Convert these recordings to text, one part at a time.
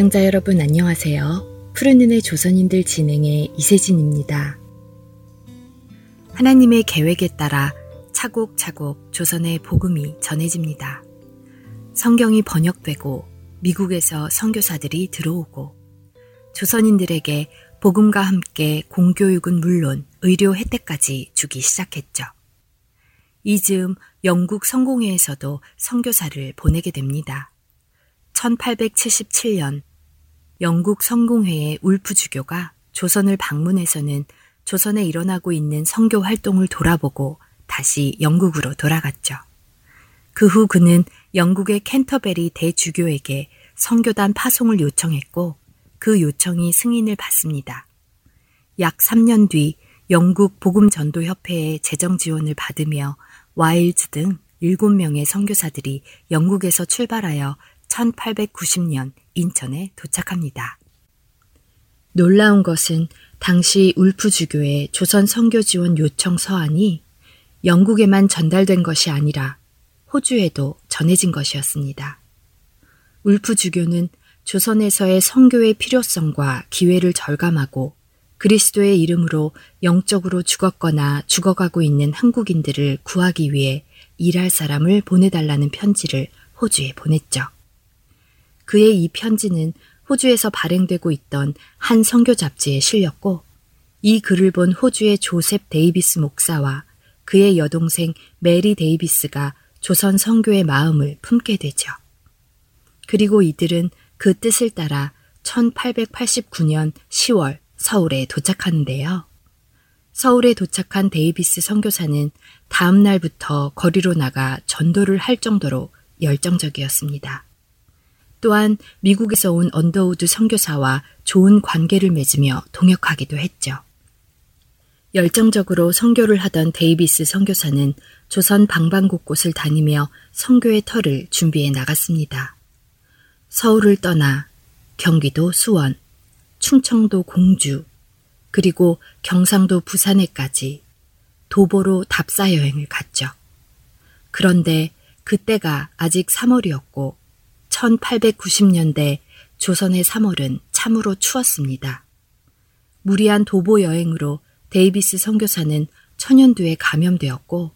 애청자 여러분 안녕하세요. 푸른눈의 조선인들 진행의 이세진입니다. 하나님의 계획에 따라 차곡차곡 조선의 복음이 전해집니다. 성경이 번역되고 미국에서 선교사들이 들어오고 조선인들에게 복음과 함께 공교육은 물론 의료 혜택까지 주기 시작했죠. 이 즈음 영국 성공회에서도 선교사를 보내게 됩니다. 1877년 영국 성공회의 울프 주교가 조선을 방문해서는 조선에 일어나고 있는 선교 활동을 돌아보고 다시 영국으로 돌아갔죠. 그 후 그는 영국의 캔터베리 대주교에게 선교단 파송을 요청했고 그 요청이 승인을 받습니다. 약 3년 뒤 영국 복음전도협회의 재정 지원을 받으며 와일즈 등 7명의 선교사들이 영국에서 출발하여 1890년 인천에 도착합니다. 놀라운 것은 당시 울프 주교의 조선 선교 지원 요청 서한이 영국에만 전달된 것이 아니라 호주에도 전해진 것이었습니다. 울프 주교는 조선에서의 선교의 필요성과 기회를 절감하고 그리스도의 이름으로 영적으로 죽었거나 죽어가고 있는 한국인들을 구하기 위해 일할 사람을 보내달라는 편지를 호주에 보냈죠. 그의 이 편지는 호주에서 발행되고 있던 한 선교 잡지에 실렸고 이 글을 본 호주의 조셉 데이비스 목사와 그의 여동생 메리 데이비스가 조선 선교의 마음을 품게 되죠. 그리고 이들은 그 뜻을 따라 1889년 10월 서울에 도착하는데요. 서울에 도착한 데이비스 선교사는 다음 날부터 거리로 나가 전도를 할 정도로 열정적이었습니다. 또한 미국에서 온 언더우드 선교사와 좋은 관계를 맺으며 동역하기도 했죠. 열정적으로 선교를 하던 데이비스 선교사는 조선 방방 곳곳을 다니며 선교의 터를 준비해 나갔습니다. 서울을 떠나 경기도 수원, 충청도 공주, 그리고 경상도 부산에까지 도보로 답사 여행을 갔죠. 그런데 그때가 아직 3월이었고 1890년대 조선의 3월은 참으로 추웠습니다. 무리한 도보 여행으로 데이비스 선교사는 천연두에 감염되었고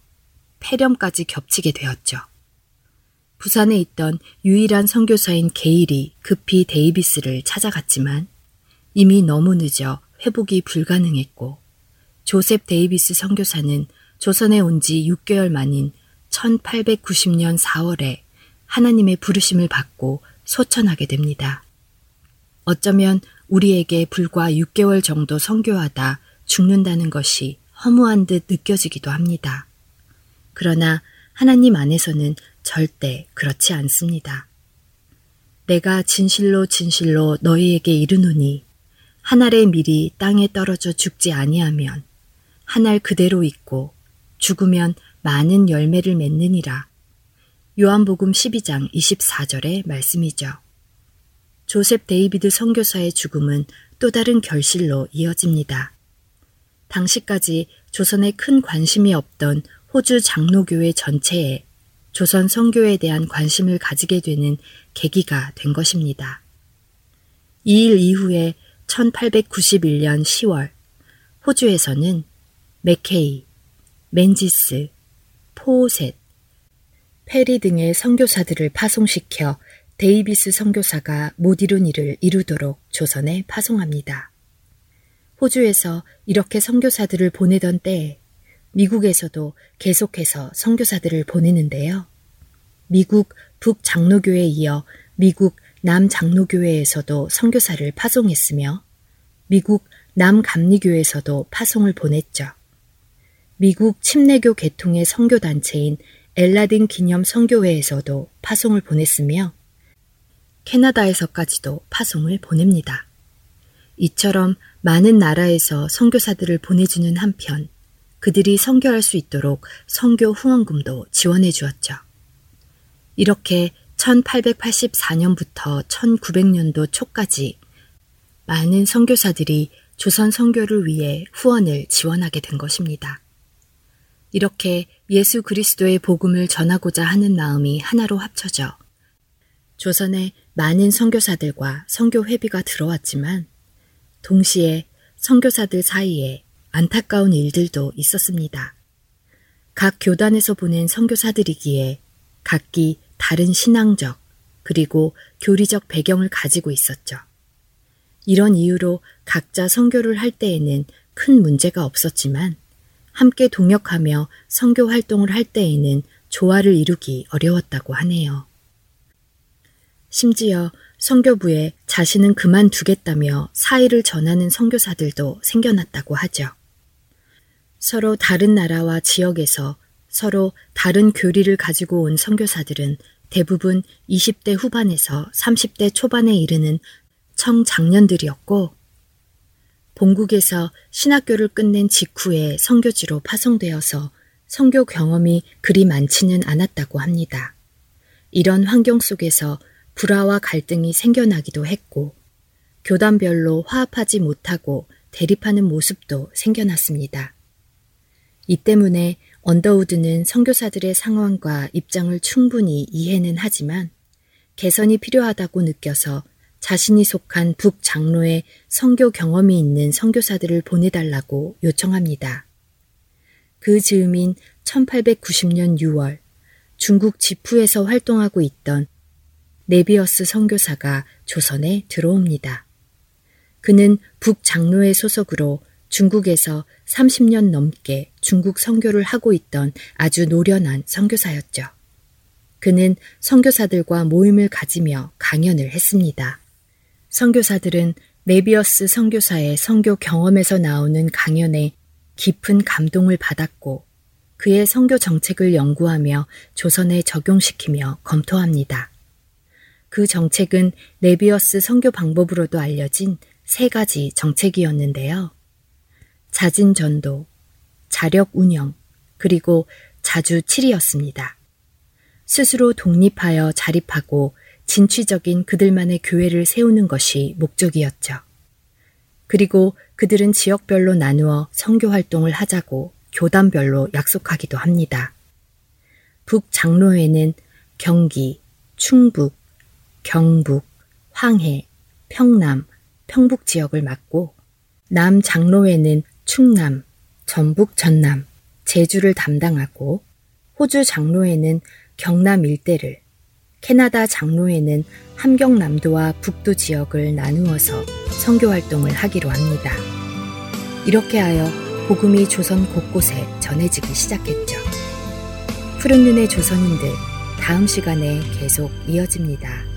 폐렴까지 겹치게 되었죠. 부산에 있던 유일한 선교사인 게일이 급히 데이비스를 찾아갔지만 이미 너무 늦어 회복이 불가능했고 조셉 데이비스 선교사는 조선에 온 지 6개월 만인 1890년 4월에 하나님의 부르심을 받고 소천하게 됩니다. 어쩌면 우리에게 불과 6개월 정도 선교하다 죽는다는 것이 허무한 듯 느껴지기도 합니다. 그러나 하나님 안에서는 절대 그렇지 않습니다. 내가 진실로 진실로 너희에게 이르노니 한 알의 밀이 땅에 떨어져 죽지 아니하면 한 알 그대로 있고 죽으면 많은 열매를 맺느니라. 요한복음 12장 24절의 말씀이죠. 조셉 데이비드 선교사의 죽음은 또 다른 결실로 이어집니다. 당시까지 조선에 큰 관심이 없던 호주 장로교회 전체에 조선 선교에 대한 관심을 가지게 되는 계기가 된 것입니다. 이 일 이후에 1891년 10월 호주에서는 맥케이, 맨지스, 포오셋, 페리 등의 선교사들을 파송시켜 데이비스 선교사가 못 이룬 일을 이루도록 조선에 파송합니다. 호주에서 이렇게 선교사들을 보내던 때에 미국에서도 계속해서 선교사들을 보내는데요. 미국 북장로교에 이어 미국 남장로교회에서도 선교사를 파송했으며 미국 남감리교에서도 파송을 보냈죠. 미국 침례교 계통의 선교단체인 엘라딘 기념 선교회에서도 파송을 보냈으며 캐나다에서까지도 파송을 보냅니다. 이처럼 많은 나라에서 선교사들을 보내주는 한편 그들이 선교할 수 있도록 선교 후원금도 지원해 주었죠. 이렇게 1884년부터 1900년도 초까지 많은 선교사들이 조선 선교를 위해 후원을 지원하게 된 것입니다. 이렇게 예수 그리스도의 복음을 전하고자 하는 마음이 하나로 합쳐져 조선에 많은 선교사들과 선교 회비가 들어왔지만 동시에 선교사들 사이에 안타까운 일들도 있었습니다. 각 교단에서 보낸 선교사들이기에 각기 다른 신앙적 그리고 교리적 배경을 가지고 있었죠. 이런 이유로 각자 선교를 할 때에는 큰 문제가 없었지만 함께 동역하며 선교 활동을 할 때에는 조화를 이루기 어려웠다고 하네요. 심지어 선교부에 자신은 그만두겠다며 사의를 전하는 선교사들도 생겨났다고 하죠. 서로 다른 나라와 지역에서 서로 다른 교리를 가지고 온 선교사들은 대부분 20대 후반에서 30대 초반에 이르는 청장년들이었고 본국에서 신학교를 끝낸 직후에 선교지로 파송되어서 선교 경험이 그리 많지는 않았다고 합니다. 이런 환경 속에서 불화와 갈등이 생겨나기도 했고 교단별로 화합하지 못하고 대립하는 모습도 생겨났습니다. 이 때문에 언더우드는 선교사들의 상황과 입장을 충분히 이해는 하지만 개선이 필요하다고 느껴서 자신이 속한 북장로의 선교 경험이 있는 선교사들을 보내달라고 요청합니다. 그 즈음인 1890년 6월 중국 지푸에서 활동하고 있던 네비어스 선교사가 조선에 들어옵니다. 그는 북장로회 소속으로 중국에서 30년 넘게 중국 선교를 하고 있던 아주 노련한 선교사였죠. 그는 선교사들과 모임을 가지며 강연을 했습니다. 선교사들은 네비어스 선교사의 선교 경험에서 나오는 강연에 깊은 감동을 받았고 그의 선교 정책을 연구하며 조선에 적용시키며 검토합니다. 그 정책은 네비어스 선교 방법으로도 알려진 세 가지 정책이었는데요. 자진 전도, 자력 운영, 그리고 자주 칠이었습니다. 스스로 독립하여 자립하고 진취적인 그들만의 교회를 세우는 것이 목적이었죠. 그리고 그들은 지역별로 나누어 선교 활동을 하자고 교단별로 약속하기도 합니다. 북장로회는 경기, 충북, 경북, 황해, 평남, 평북 지역을 맡고 남장로회는 충남, 전북, 전남, 제주를 담당하고 호주 장로회는 경남 일대를 캐나다 장로회는 함경남도와 북도 지역을 나누어서 선교 활동을 하기로 합니다. 이렇게 하여 복음이 조선 곳곳에 전해지기 시작했죠. 푸른 눈의 조선인들 다음 시간에 계속 이어집니다.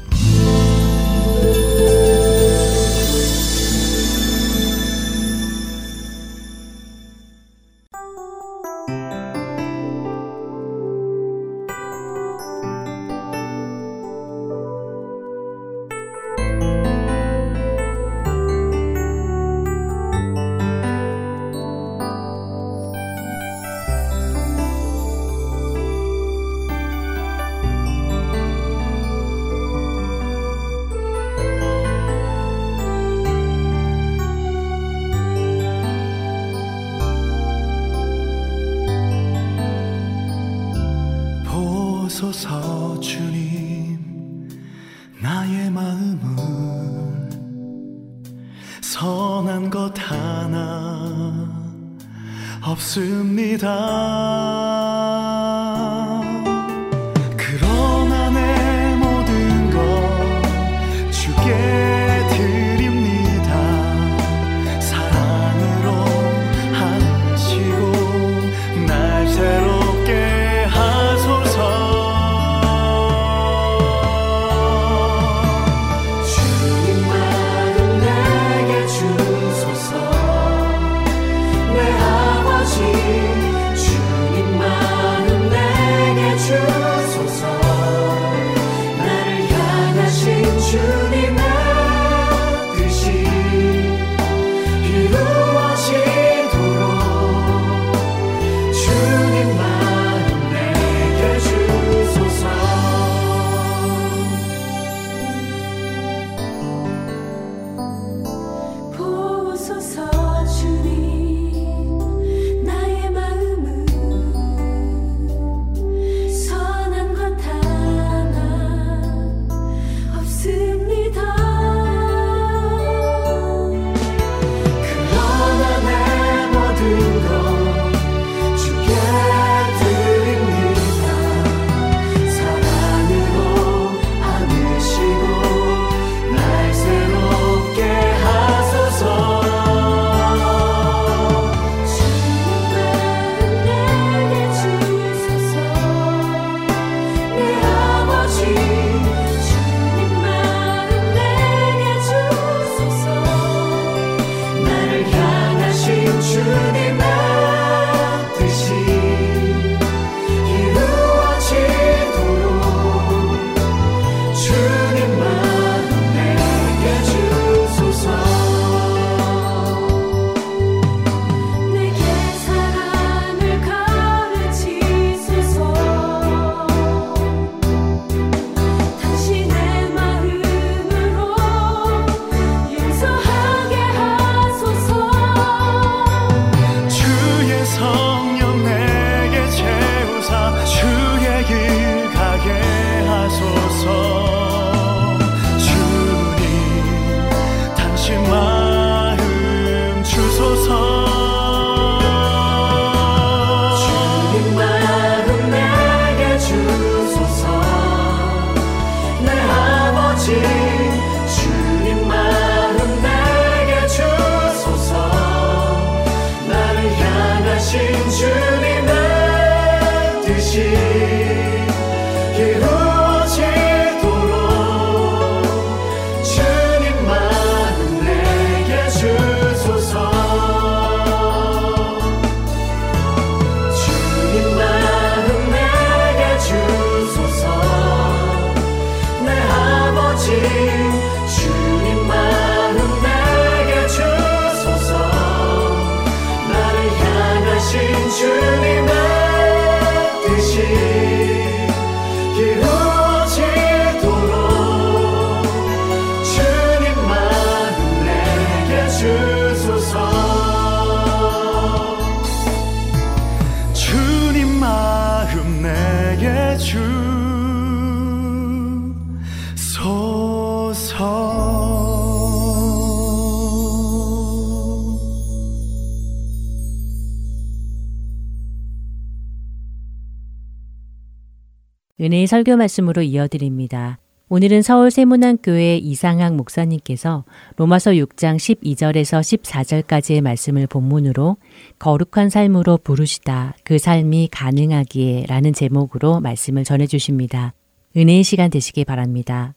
설교 말씀으로 이어드립니다. 오늘은 서울 세문안교회 이상학 목사님께서 로마서 6장 12절에서 14절까지의 말씀을 본문으로 거룩한 삶으로 부르시다. 그 삶이 가능하기에 라는 제목으로 말씀을 전해 주십니다. 은혜의 시간 되시기 바랍니다.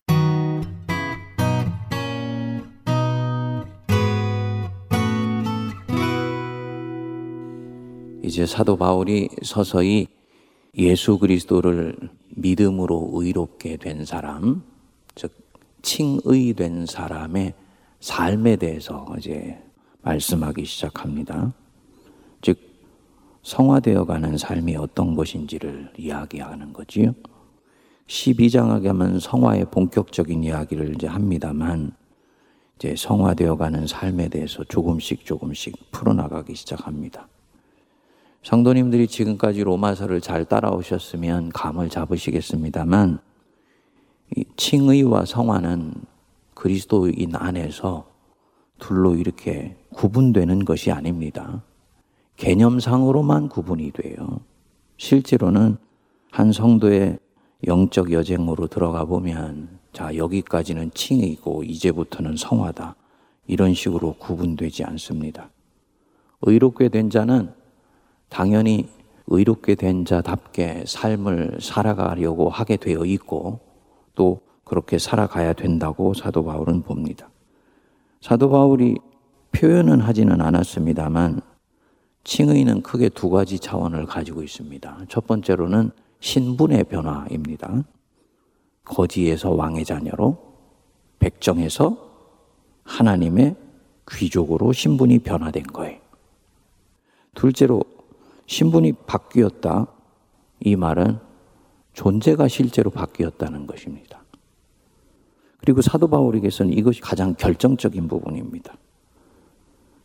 이제 사도 바울이 서서히 예수 그리스도를 믿음으로 의롭게 된 사람, 즉 칭의된 사람의 삶에 대해서 이제 말씀하기 시작합니다. 즉 성화되어 가는 삶이 어떤 것인지를 이야기하는 거지요. 12장하게 하면 성화의 본격적인 이야기를 이제 합니다만 이제 성화되어 가는 삶에 대해서 조금씩 조금씩 풀어나가기 시작합니다. 성도님들이 지금까지 로마서를 잘 따라오셨으면 감을 잡으시겠습니다만 칭의와 성화는 그리스도인 안에서 둘로 이렇게 구분되는 것이 아닙니다. 개념상으로만 구분이 돼요. 실제로는 한 성도의 영적 여쟁으로 들어가 보면 자 여기까지는 칭의고 이제부터는 성화다 이런 식으로 구분되지 않습니다. 의롭게 된 자는 당연히 의롭게 된 자답게 삶을 살아가려고 하게 되어 있고 또 그렇게 살아가야 된다고 사도 바울은 봅니다. 사도 바울이 표현은 하지는 않았습니다만 칭의는 크게 두 가지 차원을 가지고 있습니다. 첫 번째로는 신분의 변화입니다. 거지에서 왕의 자녀로 백정에서 하나님의 귀족으로 신분이 변화된 거예요. 둘째로 신분이 바뀌었다. 이 말은 존재가 실제로 바뀌었다는 것입니다. 그리고 사도 바울에게서는 이것이 가장 결정적인 부분입니다.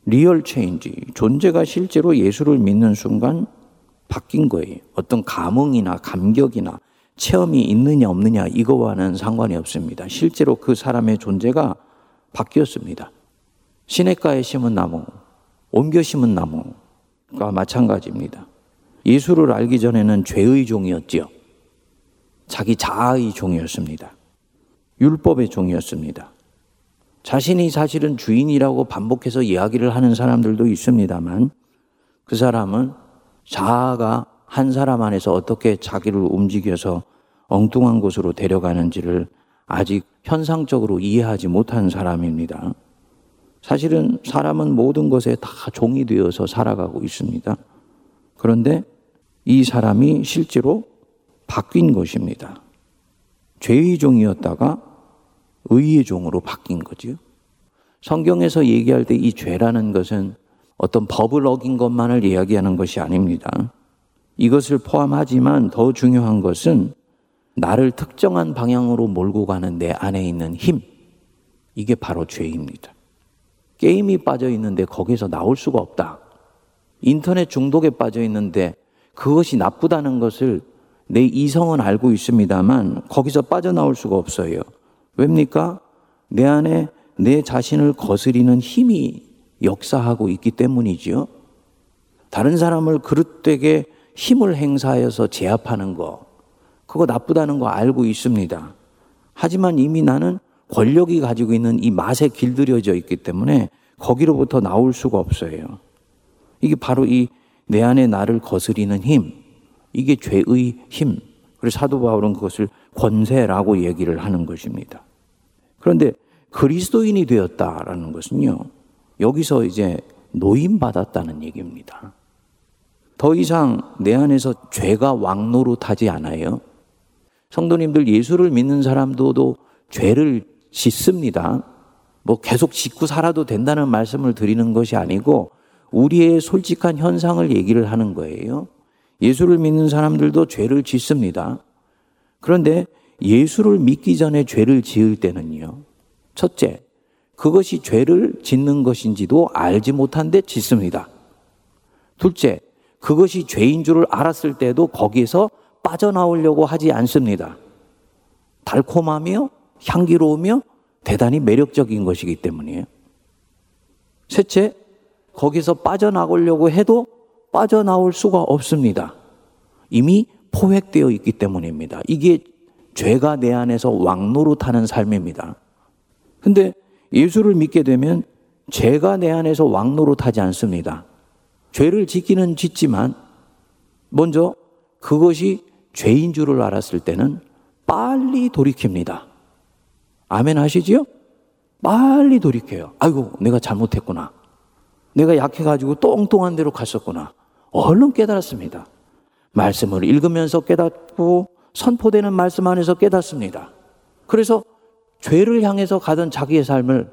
real change, 존재가 실제로 예수를 믿는 순간 바뀐 거예요. 어떤 감흥이나 감격이나 체험이 있느냐 없느냐 이거와는 상관이 없습니다. 실제로 그 사람의 존재가 바뀌었습니다. 시냇가에 심은 나무, 옮겨 심은 나무, 과 마찬가지입니다. 예수를 알기 전에는 죄의 종이었지요. 자기 자아의 종이었습니다. 율법의 종이었습니다. 자신이 사실은 주인이라고 반복해서 이야기를 하는 사람들도 있습니다만 그 사람은 자아가 한 사람 안에서 어떻게 자기를 움직여서 엉뚱한 곳으로 데려가는지를 아직 현상적으로 이해하지 못한 사람입니다. 사실은 사람은 모든 것에 다 종이 되어서 살아가고 있습니다. 그런데 이 사람이 실제로 바뀐 것입니다. 죄의 종이었다가 의의 종으로 바뀐 거지요. 성경에서 얘기할 때 이 죄라는 것은 어떤 법을 어긴 것만을 이야기하는 것이 아닙니다. 이것을 포함하지만 더 중요한 것은 나를 특정한 방향으로 몰고 가는 내 안에 있는 힘. 이게 바로 죄입니다. 게임이 빠져 있는데 거기서 나올 수가 없다. 인터넷 중독에 빠져 있는데 그것이 나쁘다는 것을 내 이성은 알고 있습니다만 거기서 빠져나올 수가 없어요. 왜입니까? 내 안에 내 자신을 거스리는 힘이 역사하고 있기 때문이지요. 다른 사람을 그릇되게 힘을 행사하여서 제압하는 거, 그거 나쁘다는 거 알고 있습니다. 하지만 이미 나는 권력이 가지고 있는 이 맛에 길들여져 있기 때문에 거기로부터 나올 수가 없어요. 이게 바로 이 내 안에 나를 거스리는 힘, 이게 죄의 힘. 그래서 사도 바울은 그것을 권세라고 얘기를 하는 것입니다. 그런데 그리스도인이 되었다라는 것은요. 여기서 이제 노임받았다는 얘기입니다. 더 이상 내 안에서 죄가 왕노릇하지 않아요. 성도님들 예수를 믿는 사람도 죄를 짓습니다. 뭐 계속 짓고 살아도 된다는 말씀을 드리는 것이 아니고 우리의 솔직한 현상을 얘기를 하는 거예요. 예수를 믿는 사람들도 죄를 짓습니다. 그런데 예수를 믿기 전에 죄를 지을 때는요. 첫째, 그것이 죄를 짓는 것인지도 알지 못한데 짓습니다. 둘째, 그것이 죄인 줄을 알았을 때도 거기에서 빠져나오려고 하지 않습니다. 달콤하며 향기로우며 대단히 매력적인 것이기 때문이에요. 셋째, 거기서 빠져나오려고 해도 빠져나올 수가 없습니다. 이미 포획되어 있기 때문입니다. 이게 죄가 내 안에서 왕노릇하는 삶입니다. 근데 예수를 믿게 되면 죄가 내 안에서 왕노릇하지 않습니다. 죄를 짓기는 짓지만 먼저 그것이 죄인 줄을 알았을 때는 빨리 돌이킵니다. 아멘 하시지요? 빨리 돌이켜요. 아이고, 내가 잘못했구나. 내가 약해가지고 똥똥한 대로 갔었구나. 얼른 깨달았습니다. 말씀을 읽으면서 깨닫고 선포되는 말씀 안에서 깨닫습니다. 그래서 죄를 향해서 가던 자기의 삶을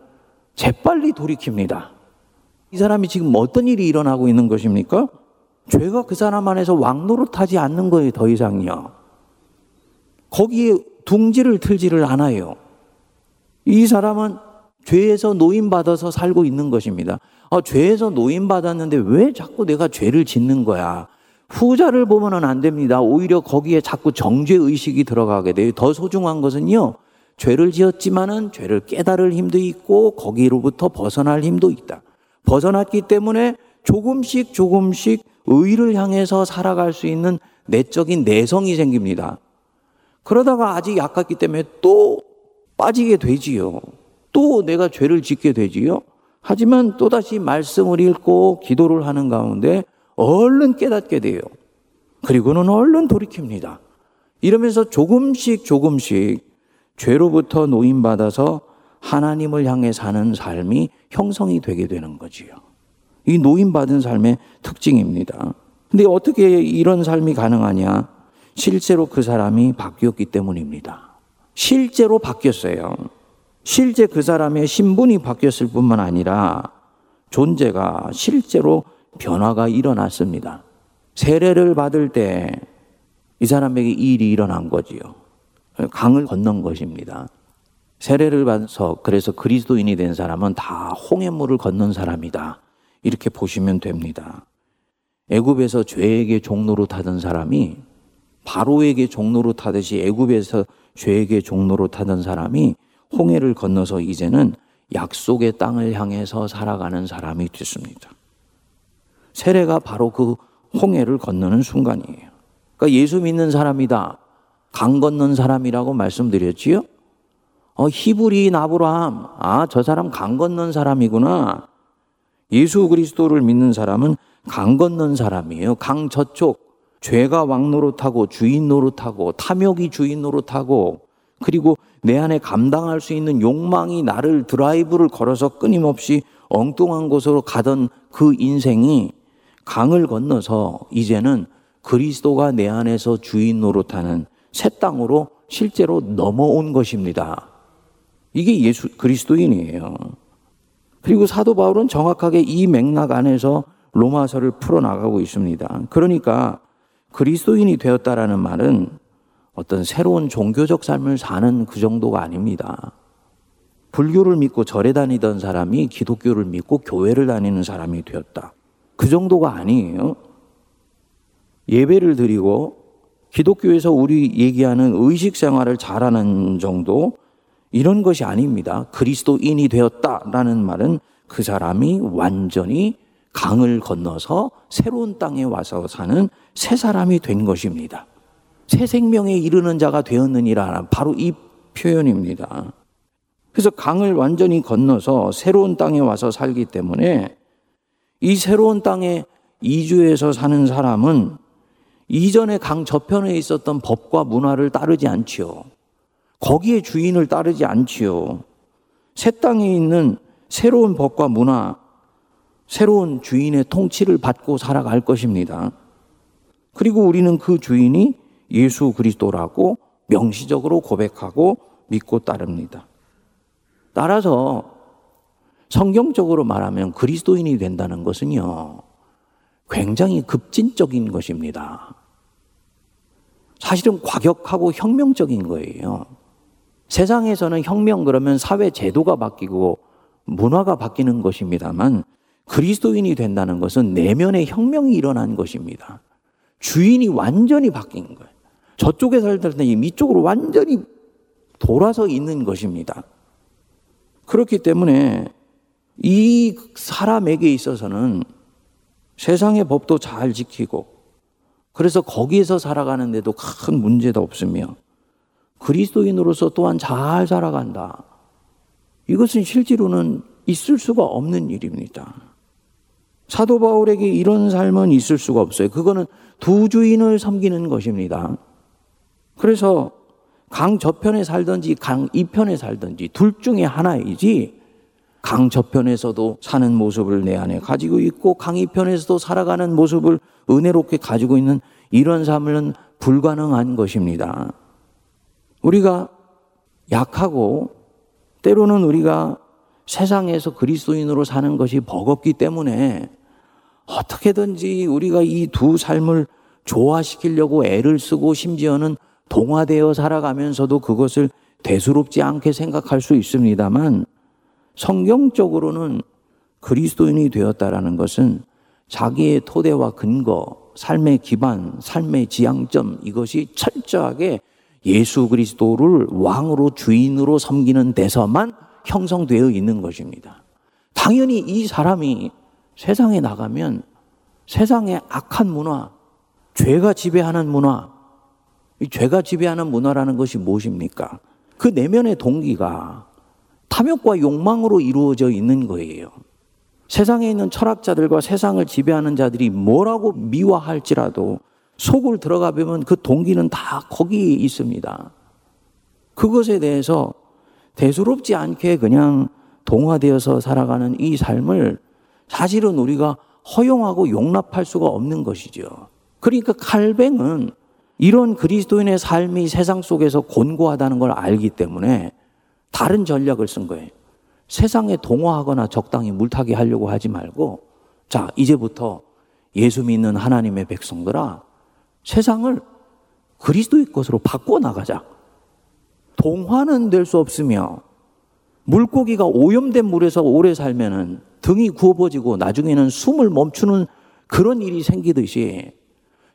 재빨리 돌이킵니다. 이 사람이 지금 어떤 일이 일어나고 있는 것입니까? 죄가 그 사람 안에서 왕노릇하지 않는 거예요, 더 이상요. 거기에 둥지를 틀지를 않아요. 이 사람은 죄에서 노인받아서 살고 있는 것입니다. 아, 죄에서 노인받았는데 왜 자꾸 내가 죄를 짓는 거야? 후자를 보면은 안 됩니다. 오히려 거기에 자꾸 정죄의식이 들어가게 돼요. 더 소중한 것은요, 죄를 지었지만은 죄를 깨달을 힘도 있고 거기로부터 벗어날 힘도 있다. 벗어났기 때문에 조금씩 조금씩 의를 향해서 살아갈 수 있는 내적인 내성이 생깁니다. 그러다가 아직 약했기 때문에 또 빠지게 되지요. 또 내가 죄를 짓게 되지요. 하지만 또다시 말씀을 읽고 기도를 하는 가운데 얼른 깨닫게 돼요. 그리고는 얼른 돌이킵니다. 이러면서 조금씩 조금씩 죄로부터 노인받아서 하나님을 향해 사는 삶이 형성이 되게 되는 거지요. 이 노인받은 삶의 특징입니다. 근데 어떻게 이런 삶이 가능하냐? 실제로 그 사람이 바뀌었기 때문입니다. 실제로 바뀌었어요. 실제 그 사람의 신분이 바뀌었을 뿐만 아니라 존재가 실제로 변화가 일어났습니다. 세례를 받을 때 이 사람에게 일이 일어난 거지요. 강을 건넌 것입니다. 세례를 받아서 그래서 그리스도인이 된 사람은 다 홍해물을 건넌 사람이다. 이렇게 보시면 됩니다. 애굽에서 죄에게 종로로 타던 사람이 바로에게 종로로 타듯이 애굽에서 죄에게 종로로 타던 사람이 홍해를 건너서 이제는 약속의 땅을 향해서 살아가는 사람이 됐습니다. 세례가 바로 그 홍해를 건너는 순간이에요. 그러니까 예수 믿는 사람이다. 강 건넌 사람이라고 말씀드렸지요? 어, 히브리인 아브라함. 아, 저 사람 강 건넌 사람이구나. 예수 그리스도를 믿는 사람은 강 건넌 사람이에요. 강 저쪽. 죄가 왕 노릇하고 주인 노릇하고 탐욕이 주인 노릇하고 그리고 내 안에 감당할 수 있는 욕망이 나를 드라이브를 걸어서 끊임없이 엉뚱한 곳으로 가던 그 인생이 강을 건너서 이제는 그리스도가 내 안에서 주인 노릇하는 새 땅으로 실제로 넘어온 것입니다. 이게 예수 그리스도인이에요. 그리고 사도 바울은 정확하게 이 맥락 안에서 로마서를 풀어 나가고 있습니다. 그러니까 그리스도인이 되었다라는 말은 어떤 새로운 종교적 삶을 사는 그 정도가 아닙니다. 불교를 믿고 절에 다니던 사람이 기독교를 믿고 교회를 다니는 사람이 되었다. 그 정도가 아니에요. 예배를 드리고 기독교에서 우리 얘기하는 의식 생활을 잘하는 정도 이런 것이 아닙니다. 그리스도인이 되었다라는 말은 그 사람이 완전히 강을 건너서 새로운 땅에 와서 사는 새 사람이 된 것입니다. 새 생명에 이르는 자가 되었느니라 바로 이 표현입니다. 그래서 강을 완전히 건너서 새로운 땅에 와서 살기 때문에 이 새로운 땅에 이주해서 사는 사람은 이전에 강 저편에 있었던 법과 문화를 따르지 않지요. 거기에 주인을 따르지 않지요. 새 땅에 있는 새로운 법과 문화, 새로운 주인의 통치를 받고 살아갈 것입니다. 그리고 우리는 그 주인이 예수 그리스도라고 명시적으로 고백하고 믿고 따릅니다. 따라서 성경적으로 말하면 그리스도인이 된다는 것은요, 굉장히 급진적인 것입니다. 사실은 과격하고 혁명적인 거예요. 세상에서는 혁명 그러면 사회 제도가 바뀌고 문화가 바뀌는 것입니다만 그리스도인이 된다는 것은 내면의 혁명이 일어난 것입니다. 주인이 완전히 바뀐 거예요. 저쪽에 살던 이쪽으로 완전히 돌아서 있는 것입니다. 그렇기 때문에 이 사람에게 있어서는 세상의 법도 잘 지키고 그래서 거기에서 살아가는데도 큰 문제도 없으며 그리스도인으로서 또한 잘 살아간다. 이것은 실제로는 있을 수가 없는 일입니다. 사도 바울에게 이런 삶은 있을 수가 없어요. 그거는 두 주인을 섬기는 것입니다. 그래서 강 저편에 살든지 강 이편에 살든지 둘 중에 하나이지 강 저편에서도 사는 모습을 내 안에 가지고 있고 강 이편에서도 살아가는 모습을 은혜롭게 가지고 있는 이런 삶은 불가능한 것입니다. 우리가 약하고 때로는 우리가 세상에서 그리스도인으로 사는 것이 버겁기 때문에 어떻게든지 우리가 이 두 삶을 조화시키려고 애를 쓰고 심지어는 동화되어 살아가면서도 그것을 대수롭지 않게 생각할 수 있습니다만 성경적으로는 그리스도인이 되었다라는 것은 자기의 토대와 근거, 삶의 기반, 삶의 지향점 이것이 철저하게 예수 그리스도를 왕으로 주인으로 섬기는 데서만 형성되어 있는 것입니다. 당연히 이 사람이 세상에 나가면 세상의 악한 문화, 죄가 지배하는 문화, 이 죄가 지배하는 문화라는 것이 무엇입니까? 그 내면의 동기가 탐욕과 욕망으로 이루어져 있는 거예요. 세상에 있는 철학자들과 세상을 지배하는 자들이 뭐라고 미화할지라도 속을 들어가 보면 그 동기는 다 거기에 있습니다. 그것에 대해서 대수롭지 않게 그냥 동화되어서 살아가는 이 삶을 사실은 우리가 허용하고 용납할 수가 없는 것이죠. 그러니까 칼뱅은 이런 그리스도인의 삶이 세상 속에서 곤고하다는 걸 알기 때문에 다른 전략을 쓴 거예요. 세상에 동화하거나 적당히 물타기 하려고 하지 말고, 자, 이제부터 예수 믿는 하나님의 백성들아, 세상을 그리스도의 것으로 바꿔 나가자. 동화는 될 수 없으며, 물고기가 오염된 물에서 오래 살면은 등이 구워버지고 나중에는 숨을 멈추는 그런 일이 생기듯이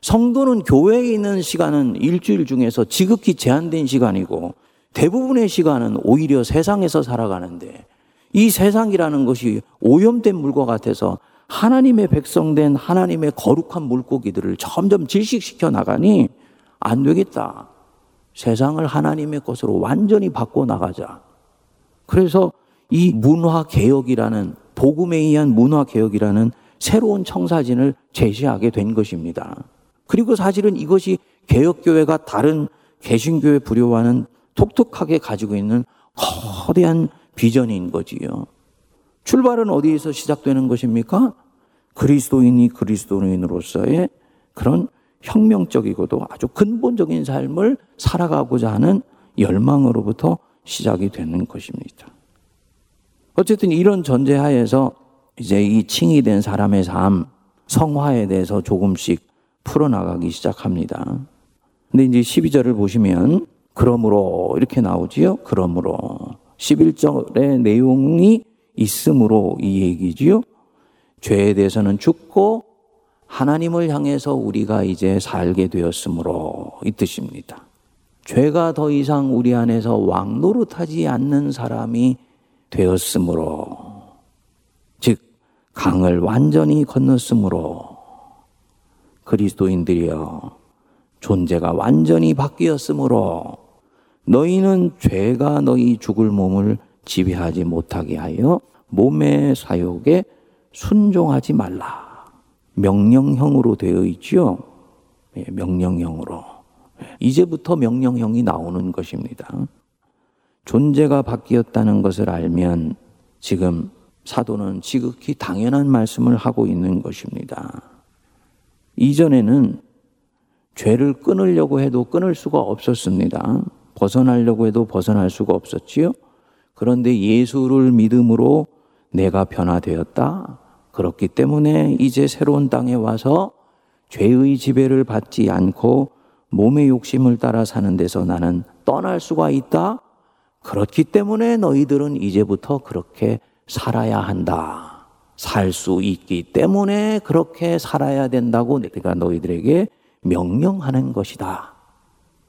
성도는 교회에 있는 시간은 일주일 중에서 지극히 제한된 시간이고 대부분의 시간은 오히려 세상에서 살아가는데 이 세상이라는 것이 오염된 물과 같아서 하나님의 백성된 하나님의 거룩한 물고기들을 점점 질식시켜 나가니 안 되겠다. 세상을 하나님의 것으로 완전히 바꿔 나가자. 그래서 이 문화 개혁이라는 복음에 의한 문화 개혁이라는 새로운 청사진을 제시하게 된 것입니다. 그리고 사실은 이것이 개혁교회가 다른 개신교회 부류와는 독특하게 가지고 있는 거대한 비전인 거지요. 출발은 어디에서 시작되는 것입니까? 그리스도인이 그리스도인으로서의 그런 혁명적이고도 아주 근본적인 삶을 살아가고자 하는 열망으로부터 시작이 되는 것입니다. 어쨌든 이런 전제하에서 이제 이 칭이 된 사람의 삶, 성화에 대해서 조금씩 풀어나가기 시작합니다. 근데 이제 12절을 보시면 그러므로 이렇게 나오지요. 그러므로 11절의 내용이 있으므로 이 얘기지요. 죄에 대해서는 죽고 하나님을 향해서 우리가 이제 살게 되었으므로 이 뜻입니다. 죄가 더 이상 우리 안에서 왕노릇하지 않는 사람이 되었으므로 즉 강을 완전히 건넜으므로 그리스도인들이여 존재가 완전히 바뀌었으므로 너희는 죄가 너희 죽을 몸을 지배하지 못하게 하여 몸의 사욕에 순종하지 말라. 명령형으로 되어 있지요. 예, 명령형으로. 예, 이제부터 명령형이 나오는 것입니다. 존재가 바뀌었다는 것을 알면 지금 사도는 지극히 당연한 말씀을 하고 있는 것입니다. 이전에는 죄를 끊으려고 해도 끊을 수가 없었습니다. 벗어나려고 해도 벗어날 수가 없었지요. 그런데 예수를 믿음으로 내가 변화되었다. 그렇기 때문에 이제 새로운 땅에 와서 죄의 지배를 받지 않고 몸의 욕심을 따라 사는 데서 나는 떠날 수가 있다. 그렇기 때문에 너희들은 이제부터 그렇게 살아야 한다. 살 수 있기 때문에 그렇게 살아야 된다고 내가 너희들에게 명령하는 것이다.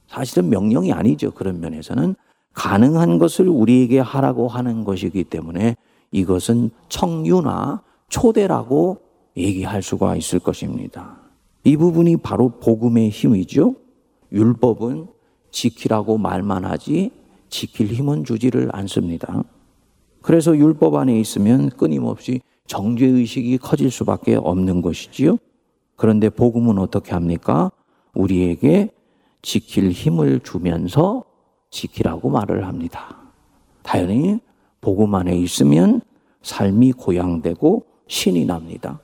사실은 명령이 아니죠. 그런 면에서는 가능한 것을 우리에게 하라고 하는 것이기 때문에 이것은 청유나 초대라고 얘기할 수가 있을 것입니다. 이 부분이 바로 복음의 힘이죠. 율법은 지키라고 말만 하지 지킬 힘은 주지를 않습니다. 그래서 율법 안에 있으면 끊임없이 정죄의식이 커질 수밖에 없는 것이지요. 그런데 복음은 어떻게 합니까? 우리에게 지킬 힘을 주면서 지키라고 말을 합니다. 당연히 복음 안에 있으면 삶이 고양되고 신이 납니다.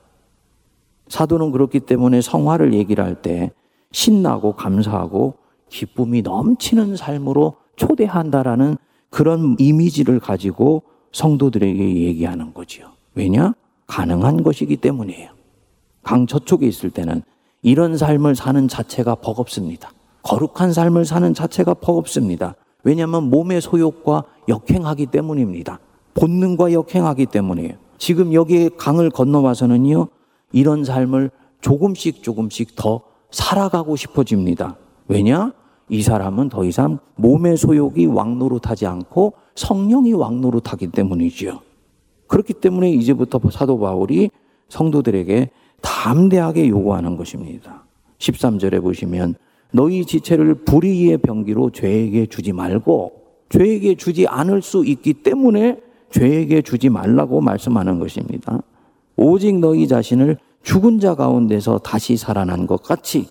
사도는 그렇기 때문에 성화를 얘기를 할 때 신나고 감사하고 기쁨이 넘치는 삶으로 초대한다라는 그런 이미지를 가지고 성도들에게 얘기하는 거지요. 왜냐? 가능한 것이기 때문이에요. 강 저쪽에 있을 때는 이런 삶을 사는 자체가 버겁습니다. 거룩한 삶을 사는 자체가 버겁습니다. 왜냐하면 몸의 소욕과 역행하기 때문입니다. 본능과 역행하기 때문이에요. 지금 여기에 강을 건너와서는요, 이런 삶을 조금씩 조금씩 더 살아가고 싶어집니다. 왜냐? 이 사람은 더 이상 몸의 소욕이 왕노릇하지 않고 성령이 왕노릇하기 때문이지요. 그렇기 때문에 이제부터 사도 바울이 성도들에게 담대하게 요구하는 것입니다. 13절에 보시면 너희 지체를 불의의 병기로 죄에게 주지 말고 죄에게 주지 않을 수 있기 때문에 죄에게 주지 말라고 말씀하는 것입니다. 오직 너희 자신을 죽은 자 가운데서 다시 살아난 것 같이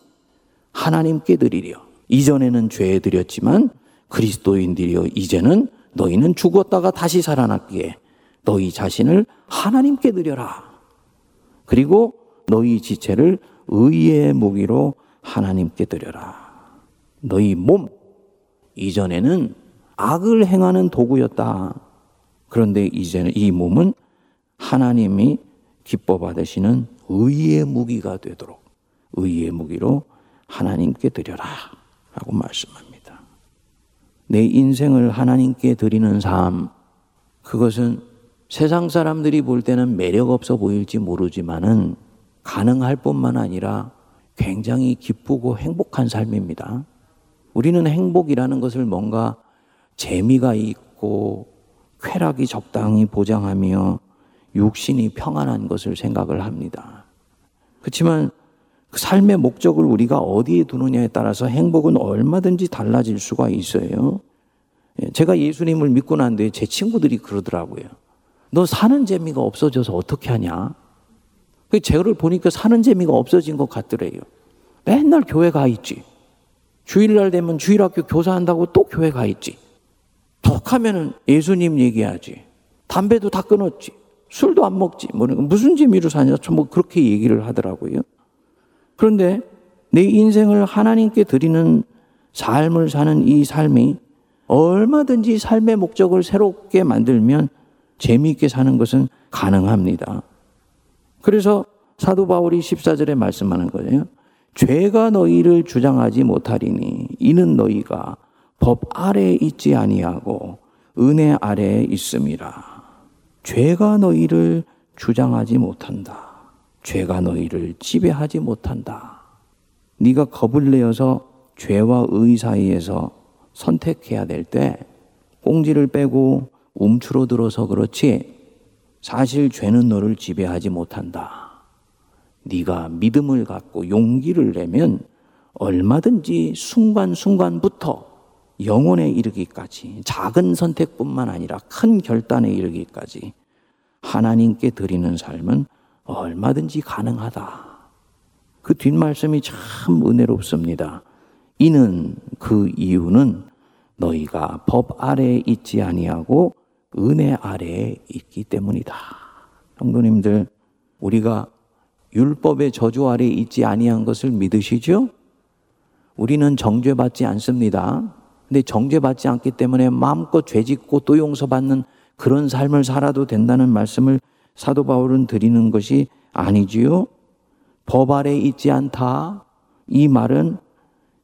하나님께 드리려. 이전에는 죄에 드렸지만 그리스도인들이여 이제는 너희는 죽었다가 다시 살아났기에 너희 자신을 하나님께 드려라. 그리고 너희 지체를 의의 무기로 하나님께 드려라. 너희 몸, 이전에는 악을 행하는 도구였다. 그런데 이제는 이 몸은 하나님이 기뻐 받으시는 의의 무기가 되도록 의의 무기로 하나님께 드려라. 라고 말씀합니다. 내 인생을 하나님께 드리는 삶, 그것은 세상 사람들이 볼 때는 매력 없어 보일지 모르지만은 가능할 뿐만 아니라 굉장히 기쁘고 행복한 삶입니다. 우리는 행복이라는 것을 뭔가 재미가 있고 쾌락이 적당히 보장하며 육신이 평안한 것을 생각을 합니다. 그렇지만 그 삶의 목적을 우리가 어디에 두느냐에 따라서 행복은 얼마든지 달라질 수가 있어요. 예, 제가 예수님을 믿고 난 뒤에 제 친구들이 그러더라고요. 너 사는 재미가 없어져서 어떻게 하냐? 그 제를 보니까 사는 재미가 없어진 것 같더래요. 맨날 교회 가 있지. 주일날 되면 주일학교 교사한다고 또 교회 가 있지. 톡 하면은 예수님 얘기하지. 담배도 다 끊었지. 술도 안 먹지. 뭐 무슨 재미로 사냐? 뭐 그렇게 얘기를 하더라고요. 그런데 내 인생을 하나님께 드리는 삶을 사는 이 삶이 얼마든지 삶의 목적을 새롭게 만들면 재미있게 사는 것은 가능합니다. 그래서 사도 바울이 14절에 말씀하는 거예요. 죄가 너희를 주장하지 못하리니 이는 너희가 법 아래에 있지 아니하고 은혜 아래에 있음이라. 죄가 너희를 주장하지 못한다. 죄가 너희를 지배하지 못한다. 네가 겁을 내어서 죄와 의 사이에서 선택해야 될 때 꽁지를 빼고 움츠러 들어서 그렇지 사실 죄는 너를 지배하지 못한다. 네가 믿음을 갖고 용기를 내면 얼마든지 순간순간부터 영혼에 이르기까지 작은 선택뿐만 아니라 큰 결단에 이르기까지 하나님께 드리는 삶은 얼마든지 가능하다. 그 뒷말씀이 참 은혜롭습니다. 이는 그 이유는 너희가 법 아래에 있지 아니하고 은혜 아래에 있기 때문이다. 성도님들, 우리가 율법의 저주 아래에 있지 아니한 것을 믿으시죠? 우리는 정죄받지 않습니다. 근데 정죄받지 않기 때문에 마음껏 죄짓고 또 용서받는 그런 삶을 살아도 된다는 말씀을 사도 바울은 드리는 것이 아니지요. 법 아래 있지 않다. 이 말은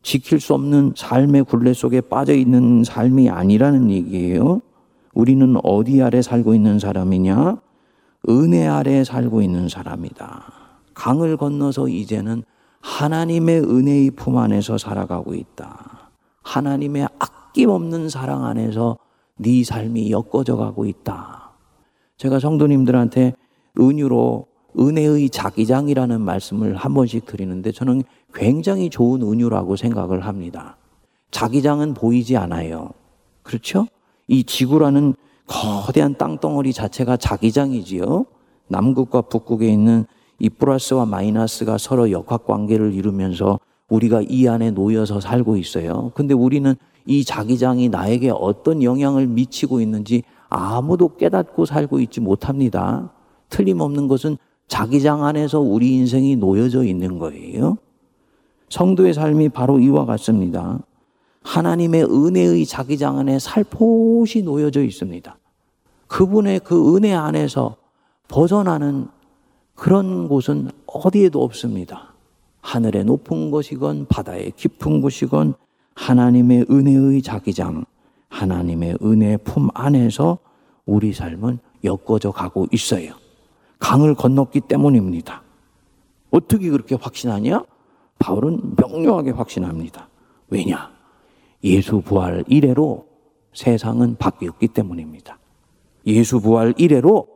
지킬 수 없는 삶의 굴레 속에 빠져 있는 삶이 아니라는 얘기예요. 우리는 어디 아래 살고 있는 사람이냐? 은혜 아래 살고 있는 사람이다. 강을 건너서 이제는 하나님의 은혜의 품 안에서 살아가고 있다. 하나님의 아낌없는 사랑 안에서 네 삶이 엮어져 가고 있다. 제가 성도님들한테 은유로 은혜의 자기장이라는 말씀을 한 번씩 드리는데 저는 굉장히 좋은 은유라고 생각을 합니다. 자기장은 보이지 않아요. 그렇죠? 이 지구라는 거대한 땅덩어리 자체가 자기장이지요. 남극과 북극에 있는 이 플러스와 마이너스가 서로 역학 관계를 이루면서 우리가 이 안에 놓여서 살고 있어요. 근데 우리는 이 자기장이 나에게 어떤 영향을 미치고 있는지 아무도 깨닫고 살고 있지 못합니다. 틀림없는 것은 자기장 안에서 우리 인생이 놓여져 있는 거예요. 성도의 삶이 바로 이와 같습니다. 하나님의 은혜의 자기장 안에 살포시 놓여져 있습니다. 그분의 그 은혜 안에서 벗어나는 그런 곳은 어디에도 없습니다. 하늘의 높은 곳이건 바다의 깊은 곳이건 하나님의 은혜의 자기장, 하나님의 은혜 품 안에서 우리 삶은 엮어져 가고 있어요. 강을 건넜기 때문입니다. 어떻게 그렇게 확신하냐? 바울은 명료하게 확신합니다. 왜냐? 예수 부활 이래로 세상은 바뀌었기 때문입니다. 예수 부활 이래로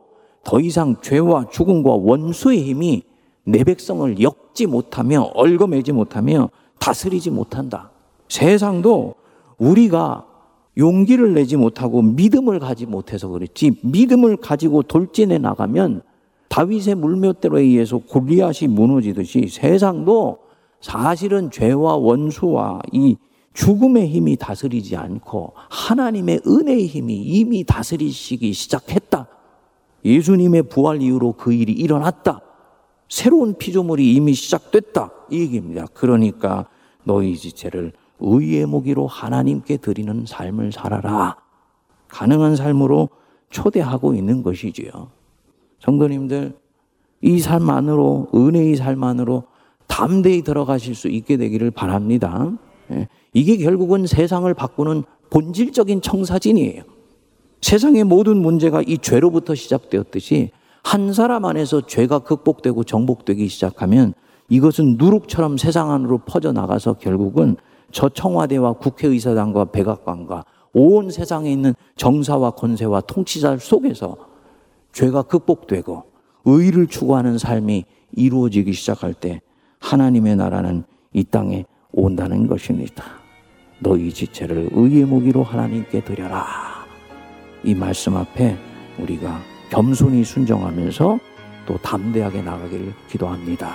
더 이상 죄와 죽음과 원수의 힘이 내 백성을 엮지 못하며 얽어매지 못하며 다스리지 못한다. 세상도 우리가 용기를 내지 못하고 믿음을 가지 못해서 그렇지 믿음을 가지고 돌진해 나가면 다윗의 물몇대로 의해서 골리앗이 무너지듯이 세상도 사실은 죄와 원수와 이 죽음의 힘이 다스리지 않고 하나님의 은혜의 힘이 이미 다스리시기 시작했다. 예수님의 부활 이후로 그 일이 일어났다. 새로운 피조물이 이미 시작됐다. 이 얘기입니다. 그러니까 너희 지체를 의의 모기로 하나님께 드리는 삶을 살아라. 가능한 삶으로 초대하고 있는 것이지요. 성도님들, 이삶 안으로, 은혜의 삶 안으로 담대히 들어가실 수 있게 되기를 바랍니다. 예. 이게 결국은 세상을 바꾸는 본질적인 청사진이에요. 세상의 모든 문제가 이 죄로부터 시작되었듯이 한 사람 안에서 죄가 극복되고 정복되기 시작하면 이것은 누룩처럼 세상 안으로 퍼져나가서 결국은 저 청와대와 국회의사당과 백악관과 온 세상에 있는 정사와 권세와 통치자 속에서 죄가 극복되고 의를 추구하는 삶이 이루어지기 시작할 때 하나님의 나라는 이 땅에 온다는 것입니다. 너희 지체를 의의 무기로 하나님께 드려라. 이 말씀 앞에 우리가 겸손히 순정하면서 또 담대하게 나가기를 기도합니다.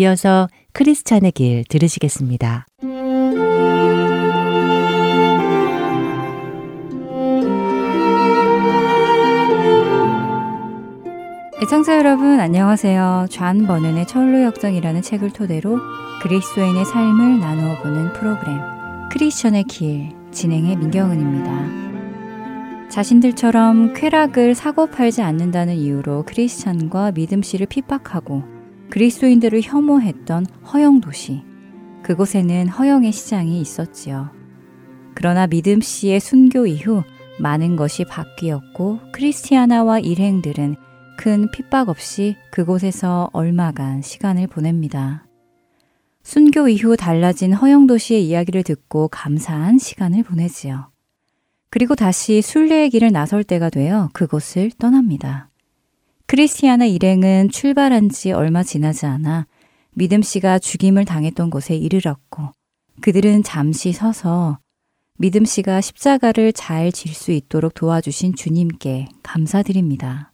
이어서 크리스찬의 길 들으시겠습니다. 애청자 여러분 안녕하세요. 존 번연의 천로 역정이라는 책을 토대로 그리스도인의 삶을 나누어 보는 프로그램 크리스천의 길 진행에 민경은입니다. 자신들처럼 쾌락을 사고 팔지 않는다는 이유로 크리스찬과 믿음 씨를 핍박하고 그리스도인들을 혐오했던 허영 도시. 그곳에는 허영의 시장이 있었지요. 그러나 믿음 씨의 순교 이후 많은 것이 바뀌었고 크리스티아나와 일행들은 큰 핍박 없이 그곳에서 얼마간 시간을 보냅니다. 순교 이후 달라진 허영도시의 이야기를 듣고 감사한 시간을 보내지요. 그리고 다시 순례의 길을 나설 때가 되어 그곳을 떠납니다. 크리스티아나 일행은 출발한 지 얼마 지나지 않아 믿음 씨가 죽임을 당했던 곳에 이르렀고 그들은 잠시 서서 믿음 씨가 십자가를 잘 질 수 있도록 도와주신 주님께 감사드립니다.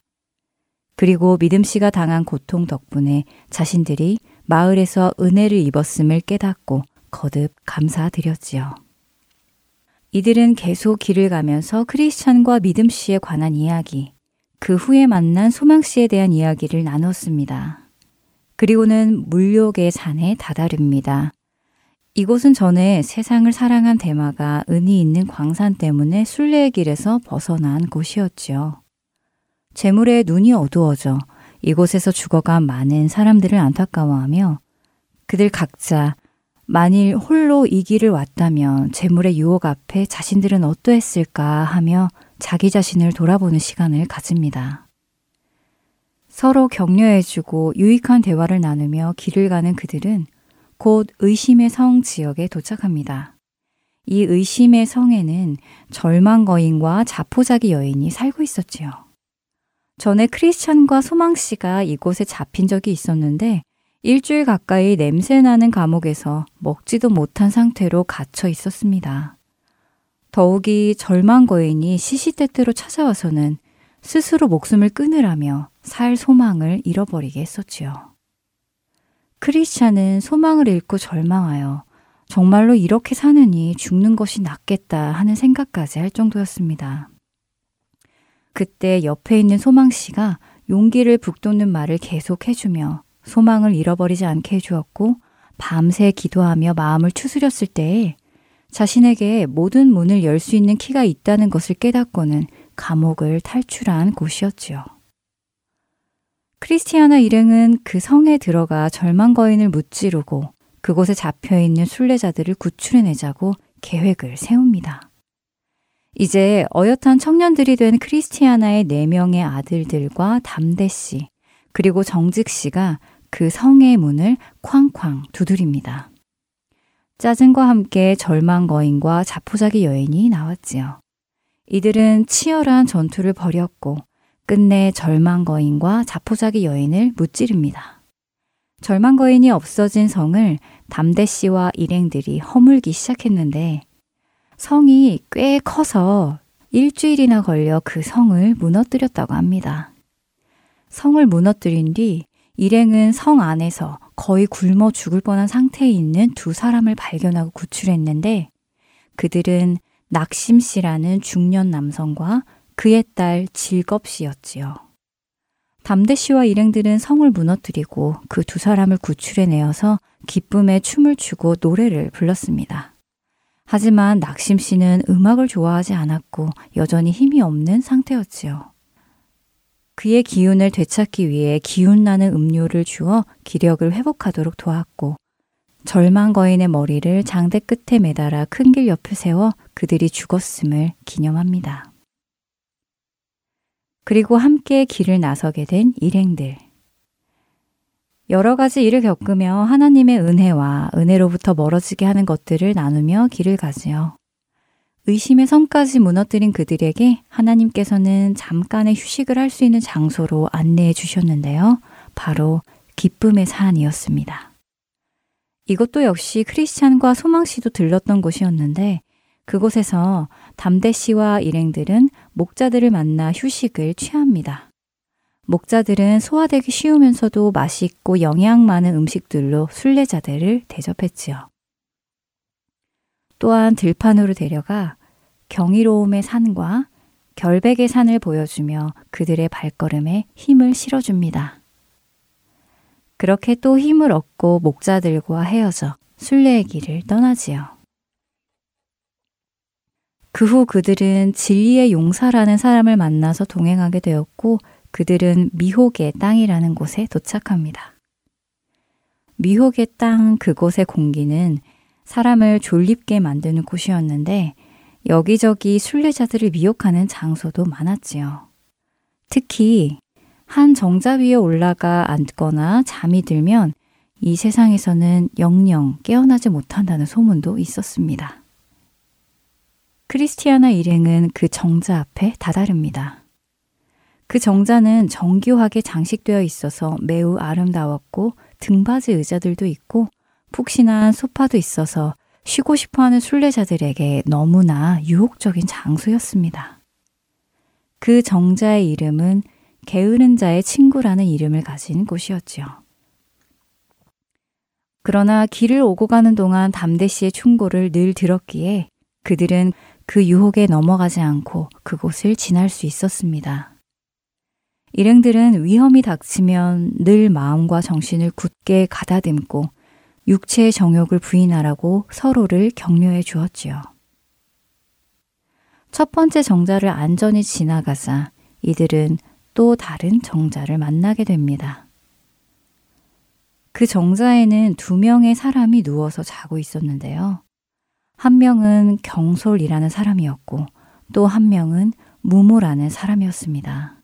그리고 믿음 씨가 당한 고통 덕분에 자신들이 마을에서 은혜를 입었음을 깨닫고 거듭 감사드렸지요. 이들은 계속 길을 가면서 크리스천과 믿음 씨에 관한 이야기, 그 후에 만난 소망 씨에 대한 이야기를 나눴습니다. 그리고는 물욕의 산에 다다릅니다. 이곳은 전에 세상을 사랑한 대마가 은이 있는 광산 때문에 순례의 길에서 벗어난 곳이었지요. 재물에 눈이 어두워져 이곳에서 죽어간 많은 사람들을 안타까워하며 그들 각자 만일 홀로 이 길을 왔다면 재물의 유혹 앞에 자신들은 어떠했을까 하며 자기 자신을 돌아보는 시간을 가집니다. 서로 격려해주고 유익한 대화를 나누며 길을 가는 그들은 곧 의심의 성 지역에 도착합니다. 이 의심의 성에는 절망 거인과 자포자기 여인이 살고 있었지요. 전에 크리스찬과 소망 씨가 이곳에 잡힌 적이 있었는데 일주일 가까이 냄새 나는 감옥에서 먹지도 못한 상태로 갇혀 있었습니다. 더욱이 절망 거인이 시시때때로 찾아와서는 스스로 목숨을 끊으라며 살 소망을 잃어버리게 했었지요. 크리스찬은 소망을 잃고 절망하여 정말로 이렇게 사느니 죽는 것이 낫겠다 하는 생각까지 할 정도였습니다. 그때 옆에 있는 소망 씨가 용기를 북돋는 말을 계속 해주며 소망을 잃어버리지 않게 해주었고 밤새 기도하며 마음을 추스렸을 때에 자신에게 모든 문을 열 수 있는 키가 있다는 것을 깨닫고는 감옥을 탈출한 곳이었지요. 크리스티아나 일행은 그 성에 들어가 절망 거인을 무찌르고 그곳에 잡혀 있는 순례자들을 구출해내자고 계획을 세웁니다. 이제 어엿한 청년들이 된 크리스티아나의 네 명의 아들들과 담대 씨, 그리고 정직 씨가 그 성의 문을 쾅쾅 두드립니다. 짜증과 함께 절망 거인과 자포자기 여인이 나왔지요. 이들은 치열한 전투를 벌였고 끝내 절망 거인과 자포자기 여인을 무찌릅니다. 절망 거인이 없어진 성을 담대 씨와 일행들이 허물기 시작했는데 성이 꽤 커서 일주일이나 걸려 그 성을 무너뜨렸다고 합니다. 성을 무너뜨린 뒤 일행은 성 안에서 거의 굶어 죽을 뻔한 상태에 있는 두 사람을 발견하고 구출했는데 그들은 낙심 씨라는 중년 남성과 그의 딸 질겁 씨였지요. 담대 씨와 일행들은 성을 무너뜨리고 그 두 사람을 구출해 내어서 기쁨에 춤을 추고 노래를 불렀습니다. 하지만 낙심 씨는 음악을 좋아하지 않았고 여전히 힘이 없는 상태였지요. 그의 기운을 되찾기 위해 기운 나는 음료를 주어 기력을 회복하도록 도왔고 절망 거인의 머리를 장대 끝에 매달아 큰 길 옆에 세워 그들이 죽었음을 기념합니다. 그리고 함께 길을 나서게 된 일행들. 여러 가지 일을 겪으며 하나님의 은혜와 은혜로부터 멀어지게 하는 것들을 나누며 길을 가지요. 의심의 섬까지 무너뜨린 그들에게 하나님께서는 잠깐의 휴식을 할 수 있는 장소로 안내해 주셨는데요. 바로 기쁨의 산이었습니다. 이것도 역시 크리스찬과 소망 씨도 들렀던 곳이었는데 그곳에서 담대 씨와 일행들은 목자들을 만나 휴식을 취합니다. 목자들은 소화되기 쉬우면서도 맛있고 영양 많은 음식들로 순례자들을 대접했지요. 또한 들판으로 데려가 경이로움의 산과 결백의 산을 보여주며 그들의 발걸음에 힘을 실어줍니다. 그렇게 또 힘을 얻고 목자들과 헤어져 순례의 길을 떠나지요. 그 후 그들은 진리의 용사라는 사람을 만나서 동행하게 되었고 그들은 미혹의 땅이라는 곳에 도착합니다. 미혹의 땅 그곳의 공기는 사람을 졸립게 만드는 곳이었는데 여기저기 순례자들을 미혹하는 장소도 많았지요. 특히 한 정자 위에 올라가 앉거나 잠이 들면 이 세상에서는 영영 깨어나지 못한다는 소문도 있었습니다. 크리스티아나 일행은 그 정자 앞에 다다릅니다. 그 정자는 정교하게 장식되어 있어서 매우 아름다웠고 등받이 의자들도 있고 푹신한 소파도 있어서 쉬고 싶어 하는 순례자들에게 너무나 유혹적인 장소였습니다. 그 정자의 이름은 게으른 자의 친구라는 이름을 가진 곳이었지요. 그러나 길을 오고 가는 동안 담대 씨의 충고를 늘 들었기에 그들은 그 유혹에 넘어가지 않고 그곳을 지날 수 있었습니다. 일행들은 위험이 닥치면 늘 마음과 정신을 굳게 가다듬고 육체의 정욕을 부인하라고 서로를 격려해 주었지요. 첫 번째 정자를 안전히 지나가자 이들은 또 다른 정자를 만나게 됩니다. 그 정자에는 두 명의 사람이 누워서 자고 있었는데요. 한 명은 경솔이라는 사람이었고 또 한 명은 무모라는 사람이었습니다.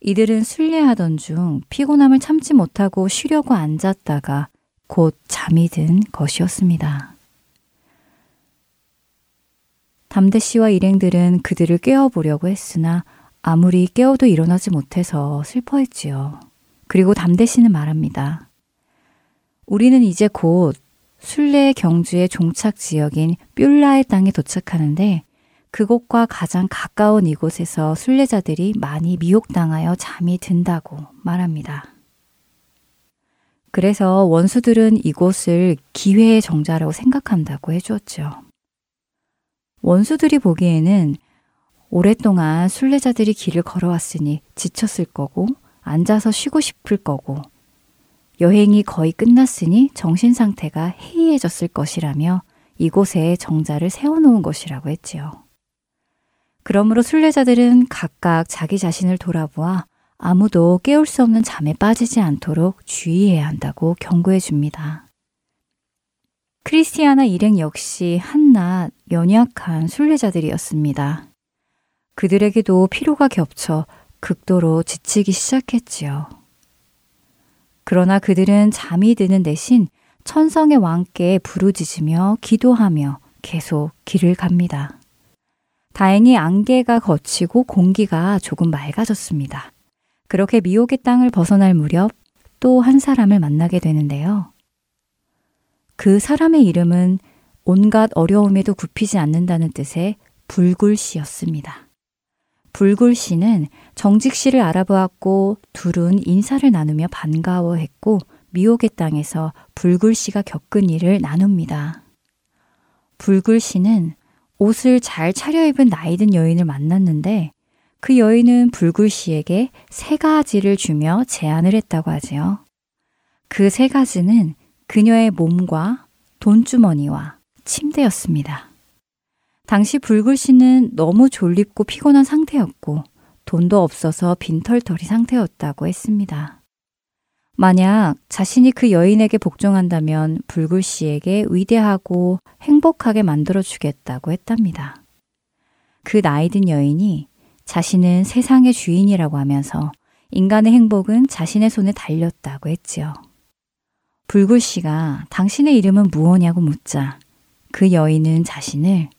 이들은 순례하던 중 피곤함을 참지 못하고 쉬려고 앉았다가 곧 잠이 든 것이었습니다. 담대 씨와 일행들은 그들을 깨워보려고 했으나 아무리 깨워도 일어나지 못해서 슬퍼했지요. 그리고 담대 씨는 말합니다. 우리는 이제 곧 순례 경주의 종착 지역인 뷸라의 땅에 도착하는데 그곳과 가장 가까운 이곳에서 순례자들이 많이 미혹당하여 잠이 든다고 말합니다. 그래서 원수들은 이곳을 기회의 정자라고 생각한다고 해주었죠. 원수들이 보기에는 오랫동안 순례자들이 길을 걸어왔으니 지쳤을 거고 앉아서 쉬고 싶을 거고 여행이 거의 끝났으니 정신 상태가 해이해졌을 것이라며 이곳에 정자를 세워놓은 것이라고 했지요. 그러므로 순례자들은 각각 자기 자신을 돌아보아 아무도 깨울 수 없는 잠에 빠지지 않도록 주의해야 한다고 경고해 줍니다. 크리스티아나 일행 역시 한낱 연약한 순례자들이었습니다. 그들에게도 피로가 겹쳐 극도로 지치기 시작했지요. 그러나 그들은 잠이 드는 대신 천성의 왕께 부르짖으며 기도하며 계속 길을 갑니다. 다행히 안개가 거치고 공기가 조금 맑아졌습니다. 그렇게 미혹의 땅을 벗어날 무렵 또 한 사람을 만나게 되는데요. 그 사람의 이름은 온갖 어려움에도 굽히지 않는다는 뜻의 불굴 씨였습니다. 불굴 씨는 정직 씨를 알아보았고 둘은 인사를 나누며 반가워했고 미혹의 땅에서 불굴 씨가 겪은 일을 나눕니다. 불굴 씨는 옷을 잘 차려입은 나이든 여인을 만났는데 그 여인은 불굴 씨에게 세 가지를 주며 제안을 했다고 하지요. 그 세 가지는 그녀의 몸과 돈주머니와 침대였습니다. 당시 불굴 씨는 너무 졸립고 피곤한 상태였고 돈도 없어서 빈털터리 상태였다고 했습니다. 만약 자신이 그 여인에게 복종한다면 불굴 씨에게 위대하고 행복하게 만들어 주겠다고 했답니다. 그 나이 든 여인이 자신은 세상의 주인이라고 하면서 인간의 행복은 자신의 손에 달렸다고 했지요. 불굴 씨가 당신의 이름은 무엇냐고 묻자 그 여인은 자신을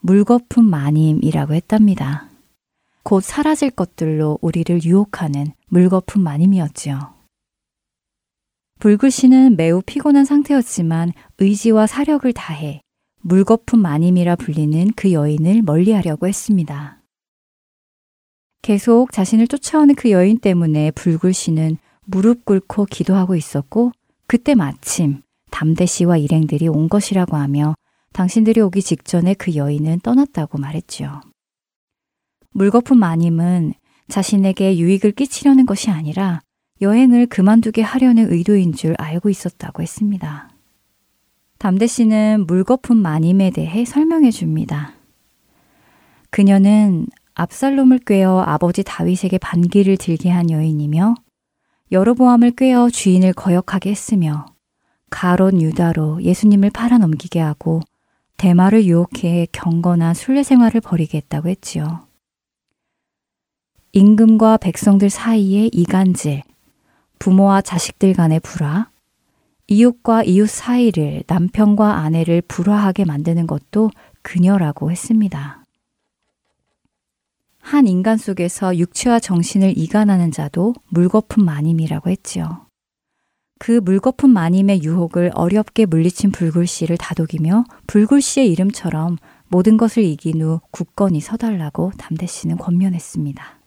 물거품 마님이라고 했답니다. 곧 사라질 것들로 우리를 유혹하는 물거품 마님이었지요. 불굴 씨는 매우 피곤한 상태였지만 의지와 사력을 다해 물거품 마님이라 불리는 그 여인을 멀리하려고 했습니다. 계속 자신을 쫓아오는 그 여인 때문에 불굴 씨는 무릎 꿇고 기도하고 있었고 그때 마침 담대 씨와 일행들이 온 것이라고 하며 당신들이 오기 직전에 그 여인은 떠났다고 말했지요. 물거품 마님은 자신에게 유익을 끼치려는 것이 아니라 여행을 그만두게 하려는 의도인 줄 알고 있었다고 했습니다. 담대 씨는 물거품 마님에 대해 설명해 줍니다. 그녀는 압살롬을 꾀어 아버지 다윗에게 반기를 들게 한 여인이며 여로보암을 꾀어 주인을 거역하게 했으며 가론 유다로 예수님을 팔아넘기게 하고 대마를 유혹해 경건한 순례 생활을 벌이게 했다고 했지요. 임금과 백성들 사이의 이간질, 부모와 자식들 간의 불화, 이웃과 이웃 사이를 남편과 아내를 불화하게 만드는 것도 그녀라고 했습니다. 한 인간 속에서 육체와 정신을 이간하는 자도 물거품 마님이라고 했지요. 그 물거품 마님의 유혹을 어렵게 물리친 불굴씨를 다독이며 불굴씨의 이름처럼 모든 것을 이긴 후 굳건히 서달라고 담대 씨는 권면했습니다.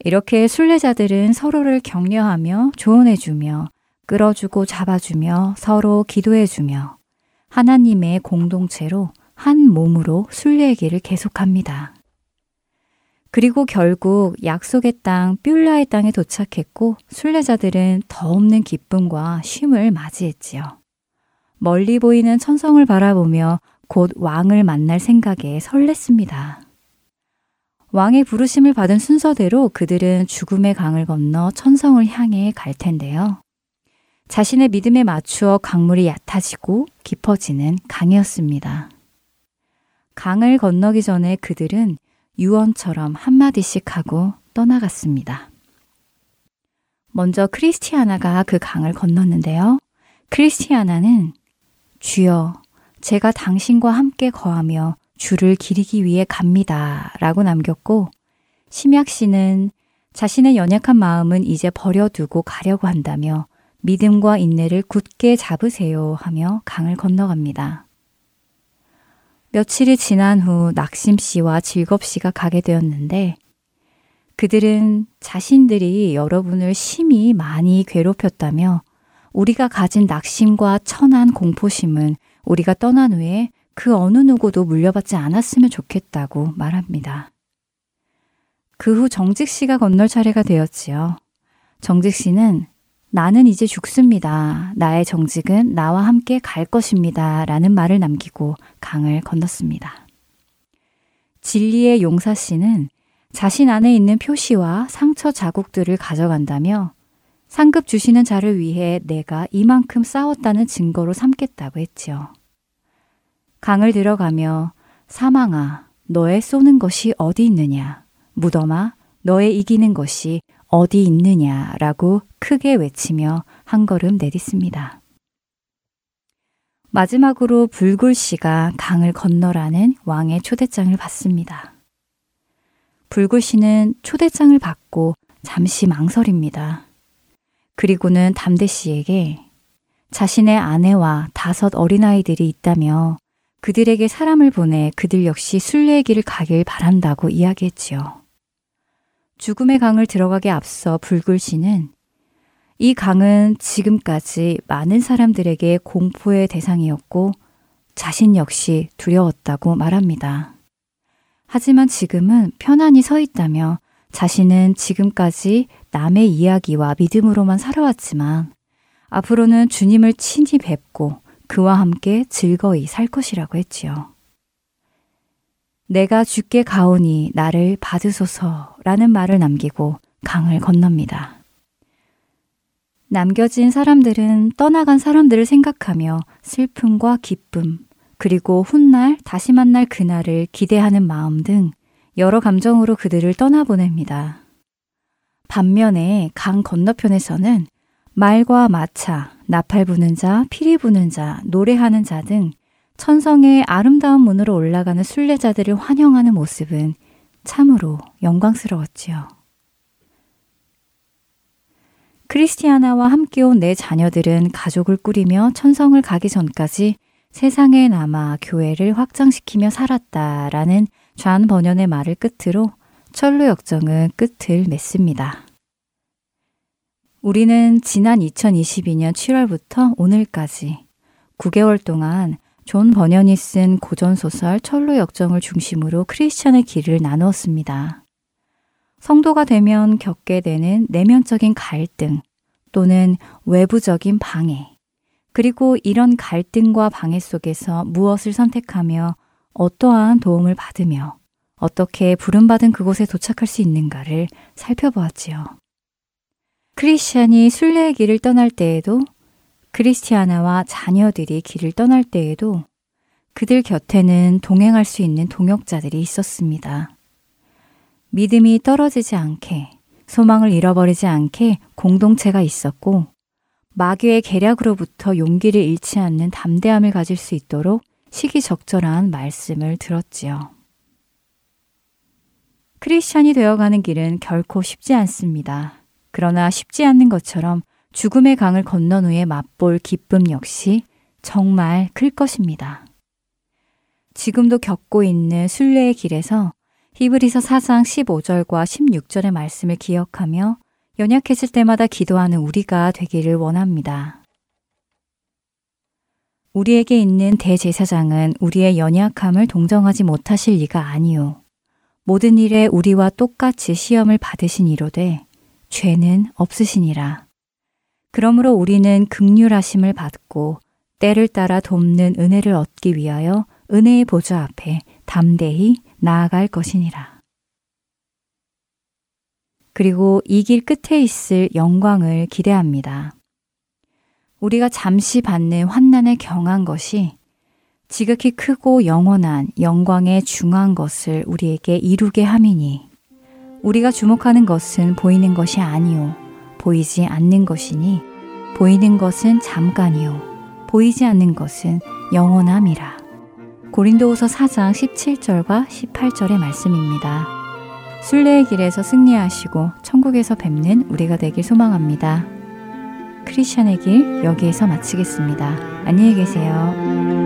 이렇게 순례자들은 서로를 격려하며 조언해주며 끌어주고 잡아주며 서로 기도해주며 하나님의 공동체로 한 몸으로 순례의 길을 계속합니다. 그리고 결국 약속의 땅 뷸라의 땅에 도착했고 순례자들은 더 없는 기쁨과 쉼을 맞이했지요. 멀리 보이는 천성을 바라보며 곧 왕을 만날 생각에 설렜습니다. 왕의 부르심을 받은 순서대로 그들은 죽음의 강을 건너 천성을 향해 갈 텐데요. 자신의 믿음에 맞추어 강물이 얕아지고 깊어지는 강이었습니다. 강을 건너기 전에 그들은 유언처럼 한마디씩 하고 떠나갔습니다. 먼저 크리스티아나가 그 강을 건넜는데요. 크리스티아나는 주여, 제가 당신과 함께 거하며 주를 기리기 위해 갑니다. 라고 남겼고, 심약 씨는 자신의 연약한 마음은 이제 버려두고 가려고 한다며 믿음과 인내를 굳게 잡으세요 하며 강을 건너갑니다. 며칠이 지난 후 낙심 씨와 즐겁 씨가 가게 되었는데 그들은 자신들이 여러분을 심히 많이 괴롭혔다며 우리가 가진 낙심과 천한 공포심은 우리가 떠난 후에 그 어느 누구도 물려받지 않았으면 좋겠다고 말합니다. 그 후 정직 씨가 건널 차례가 되었지요. 정직 씨는 나는 이제 죽습니다. 나의 정직은 나와 함께 갈 것입니다. 라는 말을 남기고 강을 건넜습니다. 진리의 용사 씨는 자신 안에 있는 표시와 상처 자국들을 가져간다며 상급 주시는 자를 위해 내가 이만큼 싸웠다는 증거로 삼겠다고 했지요. 강을 들어가며 사망아, 너의 쏘는 것이 어디 있느냐? 무덤아, 너의 이기는 것이 어디 있느냐라고 크게 외치며 한 걸음 내딛습니다. 마지막으로 불굴 씨가 강을 건너라는 왕의 초대장을 받습니다. 불굴 씨는 초대장을 받고 잠시 망설입니다. 그리고는 담대 씨에게 자신의 아내와 다섯 어린아이들이 있다며 그들에게 사람을 보내 그들 역시 순례의 길을 가길 바란다고 이야기했지요. 죽음의 강을 들어가게 앞서 불굴 씨는 이 강은 지금까지 많은 사람들에게 공포의 대상이었고 자신 역시 두려웠다고 말합니다. 하지만 지금은 편안히 서 있다며 자신은 지금까지 남의 이야기와 믿음으로만 살아왔지만 앞으로는 주님을 친히 뵙고 그와 함께 즐거이 살 것이라고 했지요. 내가 죽게 가오니 나를 받으소서 라는 말을 남기고 강을 건넙니다. 남겨진 사람들은 떠나간 사람들을 생각하며 슬픔과 기쁨, 그리고 훗날 다시 만날 그날을 기대하는 마음 등 여러 감정으로 그들을 떠나보냅니다. 반면에 강 건너편에서는 말과 마차, 나팔 부는 자, 피리 부는 자, 노래하는 자 등 천성의 아름다운 문으로 올라가는 순례자들을 환영하는 모습은 참으로 영광스러웠지요. 크리스티아나와 함께 온 내 자녀들은 가족을 꾸리며 천성을 가기 전까지 세상에 남아 교회를 확장시키며 살았다라는 존 번연의 말을 끝으로 천로 역정은 끝을 맺습니다. 우리는 지난 2022년 7월부터 오늘까지 9개월 동안 존 번연이 쓴 고전소설 천로 역정을 중심으로 크리스천의 길을 나누었습니다. 성도가 되면 겪게 되는 내면적인 갈등 또는 외부적인 방해, 그리고 이런 갈등과 방해 속에서 무엇을 선택하며 어떠한 도움을 받으며 어떻게 부름받은 그곳에 도착할 수 있는가를 살펴보았지요. 크리스찬이 순례의 길을 떠날 때에도 크리스티아나와 자녀들이 길을 떠날 때에도 그들 곁에는 동행할 수 있는 동역자들이 있었습니다. 믿음이 떨어지지 않게, 소망을 잃어버리지 않게 공동체가 있었고, 마귀의 계략으로부터 용기를 잃지 않는 담대함을 가질 수 있도록 시기적절한 말씀을 들었지요. 크리스찬이 되어가는 길은 결코 쉽지 않습니다. 그러나 쉽지 않는 것처럼 죽음의 강을 건넌 후에 맛볼 기쁨 역시 정말 클 것입니다. 지금도 겪고 있는 순례의 길에서 히브리서 4장 15절과 16절의 말씀을 기억하며 연약해질 때마다 기도하는 우리가 되기를 원합니다. 우리에게 있는 대제사장은 우리의 연약함을 동정하지 못하실 리가 아니요. 모든 일에 우리와 똑같이 시험을 받으신 이로되 죄는 없으시니라. 그러므로 우리는 극률하심을 받고 때를 따라 돕는 은혜를 얻기 위하여 은혜의 보좌 앞에 담대히 나아갈 것이니라. 그리고 이 길 끝에 있을 영광을 기대합니다. 우리가 잠시 받는 환난에 경한 것이 지극히 크고 영원한 영광에 중한 것을 우리에게 이루게 함이니 우리가 주목하는 것은 보이는 것이 아니요 보이지 않는 것이니 보이는 것은 잠깐이요 보이지 않는 것은 영원함이라. 고린도후서 4장 17절과 18절의 말씀입니다. 순례의 길에서 승리하시고 천국에서 뵙는 우리가 되길 소망합니다. 크리스천의 길 여기에서 마치겠습니다. 안녕히 계세요.